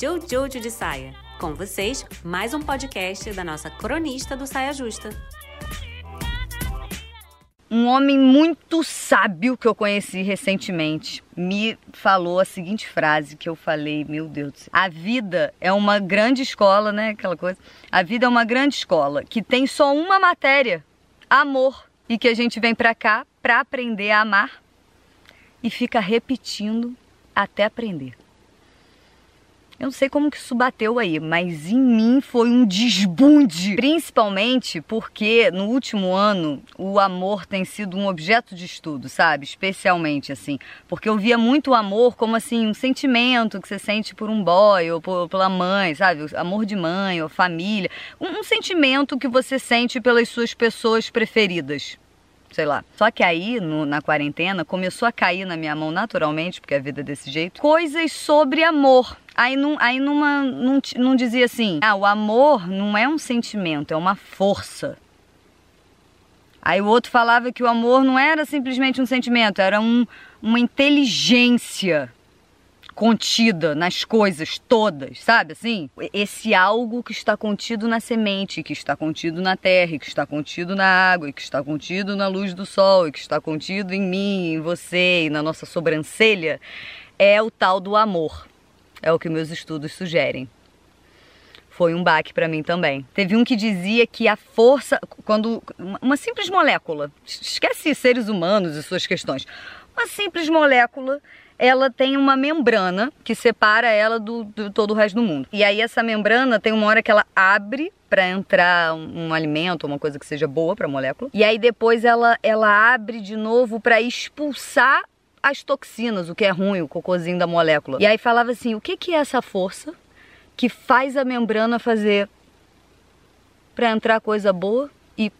Jojo de Saia. Com vocês, mais um podcast da nossa cronista do Saia Justa. Um homem muito sábio que eu conheci recentemente me falou a seguinte frase que eu falei, meu Deus do céu. A vida é uma grande escola, né? Aquela coisa. A vida é uma grande escola que tem só uma matéria, amor, e que a gente vem pra cá pra aprender a amar e fica repetindo até aprender. Eu não sei como que isso bateu aí, mas em mim foi um desbunde. Principalmente porque no último ano o amor tem sido um objeto de estudo, sabe? Especialmente assim. Porque eu via muito o amor como assim, um sentimento que você sente por um boy ou por, pela mãe, sabe? Amor de mãe ou família. Um, um sentimento que você sente pelas suas pessoas preferidas sei lá. Só que aí, no, na quarentena, começou a cair na minha mão naturalmente, porque a vida é desse jeito, coisas sobre amor. Aí, não, aí numa, não, não dizia assim, ah, o amor não é um sentimento, é uma força. Aí o outro falava que o amor não era simplesmente um sentimento, era um, uma inteligência contida nas coisas todas, sabe assim? Esse algo que está contido na semente, que está contido na terra, que está contido na água, que está contido na luz do sol, e que está contido em mim, em você e na nossa sobrancelha, é o tal do amor. É o que meus estudos sugerem. Foi um baque para mim também. Teve um que dizia que a força, quando uma simples molécula, esquece seres humanos e suas questões, uma simples molécula ela tem uma membrana que separa ela do, do, todo o resto do mundo. E aí essa membrana tem uma hora que ela abre para entrar um, um, alimento, uma coisa que seja boa para a molécula. E aí depois ela ela abre de novo para expulsar as toxinas, o que é ruim, o cocôzinho da molécula. E aí falava assim: o que, que é essa força que faz a membrana fazer para entrar coisa boa e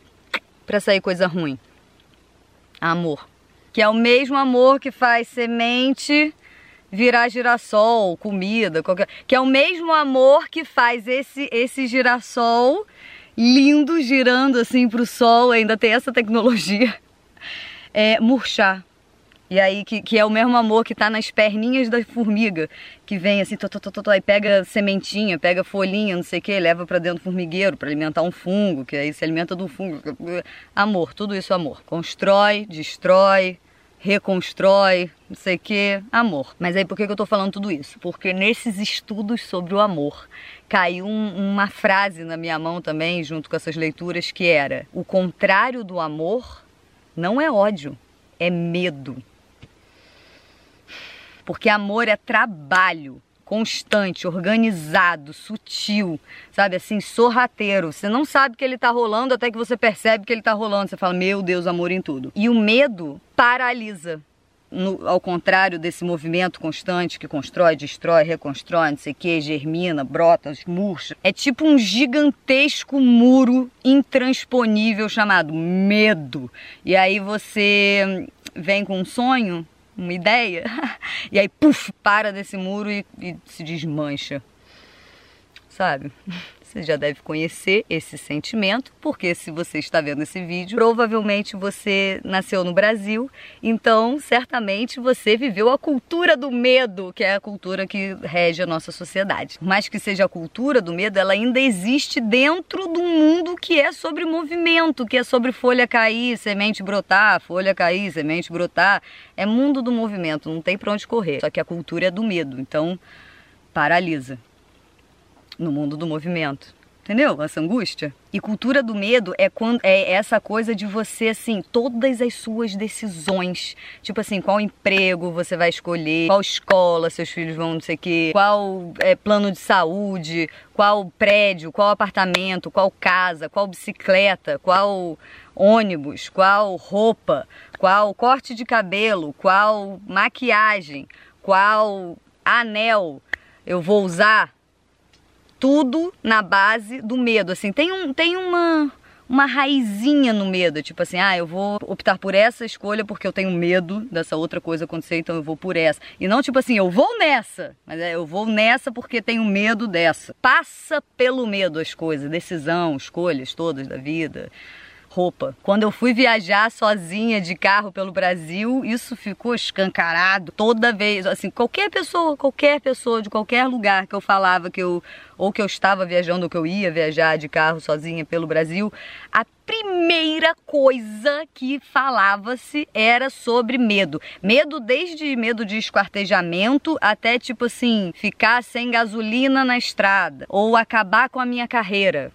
para sair coisa ruim? Amor. Que é o mesmo amor que faz semente virar girassol, comida, qualquer. Que é o mesmo amor que faz esse, esse girassol lindo girando assim pro sol, ainda tem essa tecnologia, é, murchar. E aí, que, que é o mesmo amor que tá nas perninhas da formiga, que vem assim, tó, aí pega sementinha, pega folhinha, não sei o que, leva para dentro do formigueiro para alimentar um fungo, que aí se alimenta do fungo. Amor, tudo isso é amor. Constrói, destrói, reconstrói, não sei o que, amor. Mas aí por que eu tô falando tudo isso? Porque nesses estudos sobre o amor caiu um, uma frase na minha mão também, junto com essas leituras, que era: o contrário do amor não é ódio, é medo. Porque amor é trabalho constante, organizado, sutil, sabe assim, sorrateiro. Você não sabe que ele tá rolando até que você percebe que ele tá rolando. Você fala, meu Deus, amor em tudo. E o medo paralisa. No, ao contrário desse movimento constante que constrói, destrói, reconstrói, não sei o que, germina, brota, murcha. É tipo um gigantesco muro intransponível chamado medo. E aí você vem com um sonho uma ideia, e aí, puf, para desse muro e, e se desmancha. Sabe? Você já deve conhecer esse sentimento, porque se você está vendo esse vídeo, provavelmente você nasceu no Brasil, então certamente você viveu a cultura do medo, que é a cultura que rege a nossa sociedade. Por mais que seja a cultura do medo, ela ainda existe dentro do mundo que é sobre movimento, que é sobre folha cair, semente brotar, folha cair, semente brotar. É mundo do movimento, não tem para onde correr. Só que a cultura é do medo, então paralisa no mundo do movimento. Entendeu? Essa angústia. E cultura do medo é quando é essa coisa de você assim, todas as suas decisões, tipo assim, qual emprego você vai escolher, qual escola seus filhos vão, não sei o quê, qual é, plano de saúde, qual prédio, qual apartamento, qual casa, qual bicicleta, qual ônibus, qual roupa, qual corte de cabelo, qual maquiagem, qual anel eu vou usar tudo na base do medo, assim, tem, um, tem uma, uma raizinha no medo, tipo assim, ah, eu vou optar por essa escolha porque eu tenho medo dessa outra coisa acontecer, então eu vou por essa. E não tipo assim, eu vou nessa, mas é, eu vou nessa porque tenho medo dessa. Passa pelo medo as coisas, decisão, escolhas todas da vida. Roupa. Quando eu fui viajar sozinha de carro pelo Brasil, isso ficou escancarado toda vez. Assim, qualquer pessoa, qualquer pessoa de qualquer lugar que eu falava que eu ou que eu estava viajando ou que eu ia viajar de carro sozinha pelo Brasil, a primeira coisa que falava-se era sobre medo. Medo desde medo de esquartejamento até tipo assim, ficar sem gasolina na estrada ou acabar com a minha carreira.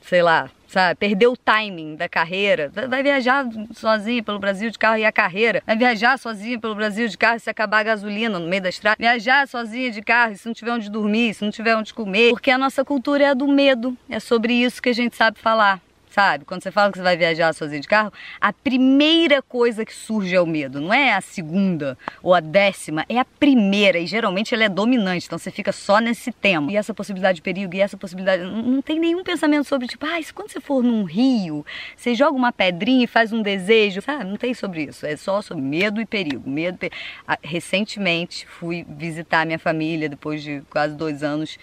Sei lá, sabe? Perdeu o timing da carreira. Vai viajar sozinha pelo Brasil de carro e a carreira. Vai viajar sozinha pelo Brasil de carro se acabar a gasolina no meio da estrada. Viajar sozinha de carro se não tiver onde dormir, se não tiver onde comer. Porque a nossa cultura é a do medo. É sobre isso que a gente sabe falar sabe? Quando você fala que você vai viajar sozinho de carro, a primeira coisa que surge é o medo, não é a segunda ou a décima, é a primeira e geralmente ela é dominante, então você fica só nesse tema. E essa possibilidade de perigo e essa possibilidade, não, tem nenhum pensamento sobre tipo, ah, quando você for num rio, você joga uma pedrinha e faz um desejo, sabe? Não tem sobre isso, é só sobre medo e perigo, medo. Recentemente fui visitar minha família depois de quase dois anos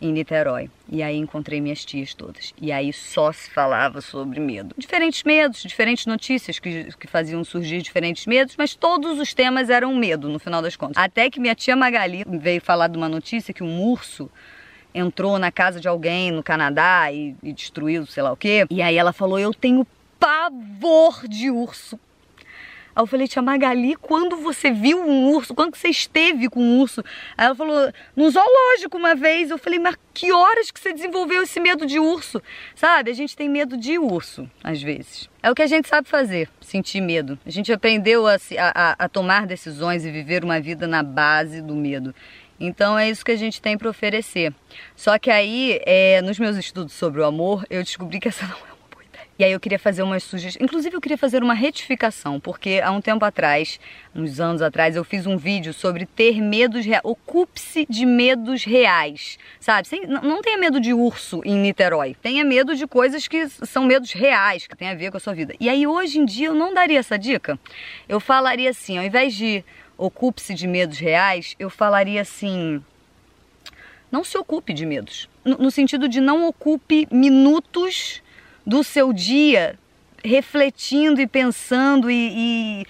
em Niterói. E aí encontrei minhas tias todas. E aí só se falava sobre medo. Diferentes medos, diferentes notícias que, que faziam surgir diferentes medos, mas todos os temas eram medo, no final das contas. Até que minha tia Magali veio falar de uma notícia que um urso entrou na casa de alguém no Canadá e, e destruiu sei lá o quê. E aí ela falou: Eu tenho pavor de urso. Aí eu falei, tia Magali, quando você viu um urso? Quando você esteve com um urso? Aí ela falou, no zoológico uma vez. Eu falei, mas que horas que você desenvolveu esse medo de urso? Sabe, a gente tem medo de urso, às vezes. É o que a gente sabe fazer, sentir medo. A gente aprendeu a, a, a tomar decisões e viver uma vida na base do medo. Então é isso que a gente tem para oferecer. Só que aí, é, nos meus estudos sobre o amor, eu descobri que essa não é e aí eu queria fazer umas sugestões. Inclusive eu queria fazer uma retificação, porque há um tempo atrás, uns anos atrás, eu fiz um vídeo sobre ter medos reais. Ocupe-se de medos reais. Sabe? Sem, não tenha medo de urso em Niterói. Tenha medo de coisas que são medos reais, que tem a ver com a sua vida. E aí hoje em dia eu não daria essa dica. Eu falaria assim, ao invés de ocupe-se de medos reais, eu falaria assim. Não se ocupe de medos. No, no sentido de não ocupe minutos do seu dia refletindo e pensando e, e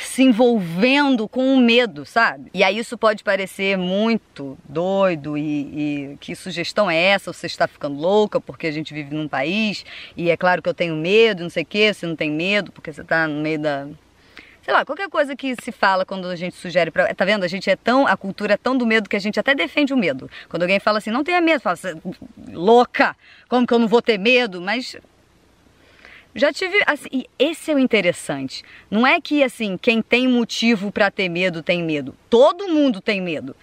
se envolvendo com o medo, sabe? E aí isso pode parecer muito doido e, e, que sugestão é essa? Você está ficando louca porque a gente vive num país e é claro que eu tenho medo, não sei o que, você não tem medo porque você está no meio da sei lá, qualquer coisa que se fala quando a gente sugere para, tá vendo? A gente é tão, a cultura é tão do medo que a gente até defende o medo. Quando alguém fala assim, não tenha medo, fala, louca, como que eu não vou ter medo? Mas já tive, assim, e esse é o interessante. Não é que assim, quem tem motivo para ter medo tem medo. Todo mundo tem medo.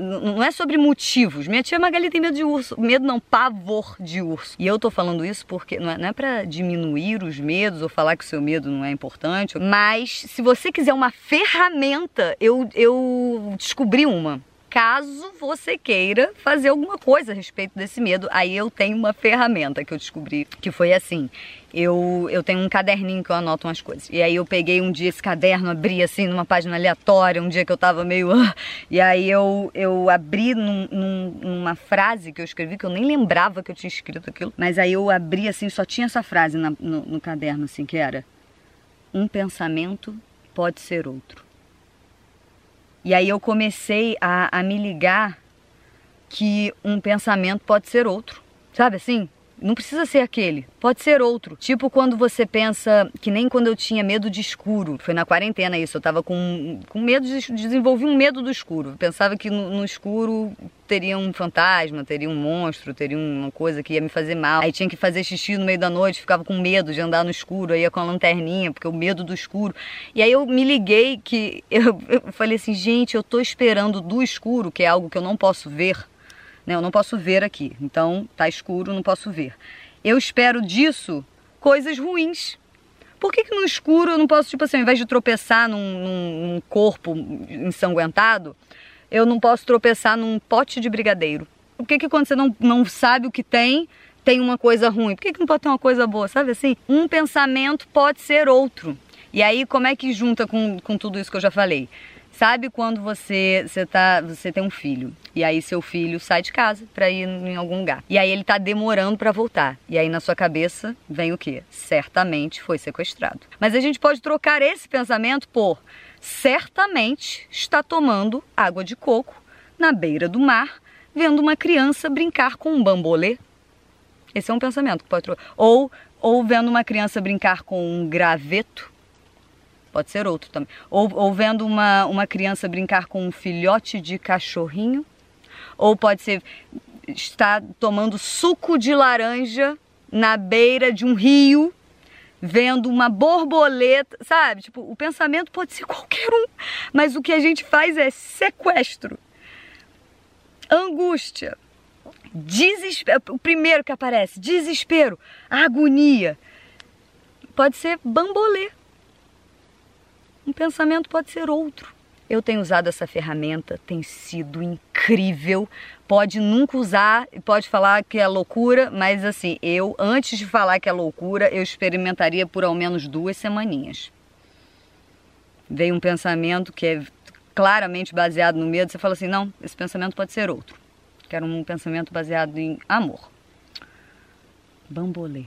Não é sobre motivos. Minha tia Magali tem medo de urso. Medo não, pavor de urso. E eu tô falando isso porque não é, é para diminuir os medos ou falar que o seu medo não é importante, mas se você quiser uma ferramenta, eu eu descobri uma caso você queira fazer alguma coisa a respeito desse medo, aí eu tenho uma ferramenta que eu descobri que foi assim. Eu, eu tenho um caderninho que eu anoto umas coisas. E aí eu peguei um dia esse caderno, abri assim numa página aleatória, um dia que eu tava meio. E aí eu, eu abri num, num, numa frase que eu escrevi, que eu nem lembrava que eu tinha escrito aquilo. Mas aí eu abri assim, só tinha essa frase na, no, no caderno, assim, que era: Um pensamento pode ser outro. E aí eu comecei a, a me ligar que um pensamento pode ser outro. Sabe assim? Não precisa ser aquele, pode ser outro. Tipo quando você pensa, que nem quando eu tinha medo de escuro, foi na quarentena isso, eu tava com, com medo, de, desenvolvi um medo do escuro. Pensava que no, no, escuro teria um fantasma, teria um monstro, teria uma coisa que ia me fazer mal. Aí tinha que fazer xixi no meio da noite, ficava com medo de andar no escuro, aí ia com a lanterninha, porque o medo do escuro. E aí eu me liguei que eu, eu falei assim, gente, eu tô esperando do escuro, que é algo que eu não posso ver né? Eu não posso ver aqui, então tá escuro, não posso ver. Eu espero disso coisas ruins. Por que, que no escuro eu não posso, tipo assim, ao invés de tropeçar num, num, num corpo ensanguentado, eu não posso tropeçar num pote de brigadeiro? Por que, que quando você não, não sabe o que tem, tem uma coisa ruim? Por que, que não pode ter uma coisa boa? Sabe assim? Um pensamento pode ser outro. E aí, como é que junta com, com tudo isso que eu já falei? Sabe quando você você tá, você tem um filho e aí seu filho sai de casa para ir em algum lugar. E aí ele tá demorando para voltar. E aí na sua cabeça vem o quê? Certamente foi sequestrado. Mas a gente pode trocar esse pensamento por certamente está tomando água de coco na beira do mar, vendo uma criança brincar com um bambolê. Esse é um pensamento que pode trocar. Ou ou vendo uma criança brincar com um graveto Pode ser outro também. Ou, ou vendo uma, uma criança brincar com um filhote de cachorrinho. Ou pode ser estar tomando suco de laranja na beira de um rio, vendo uma borboleta, sabe? Tipo, o pensamento pode ser qualquer um, mas o que a gente faz é sequestro, angústia, desespero. O primeiro que aparece, desespero, agonia. Pode ser bambolê um pensamento pode ser outro. Eu tenho usado essa ferramenta, tem sido incrível. Pode nunca usar, pode falar que é loucura, mas assim, eu, antes de falar que é loucura, eu experimentaria por ao menos duas semaninhas. Veio um pensamento que é claramente baseado no medo, você fala assim: não, esse pensamento pode ser outro. Quero um pensamento baseado em amor. Bambolê.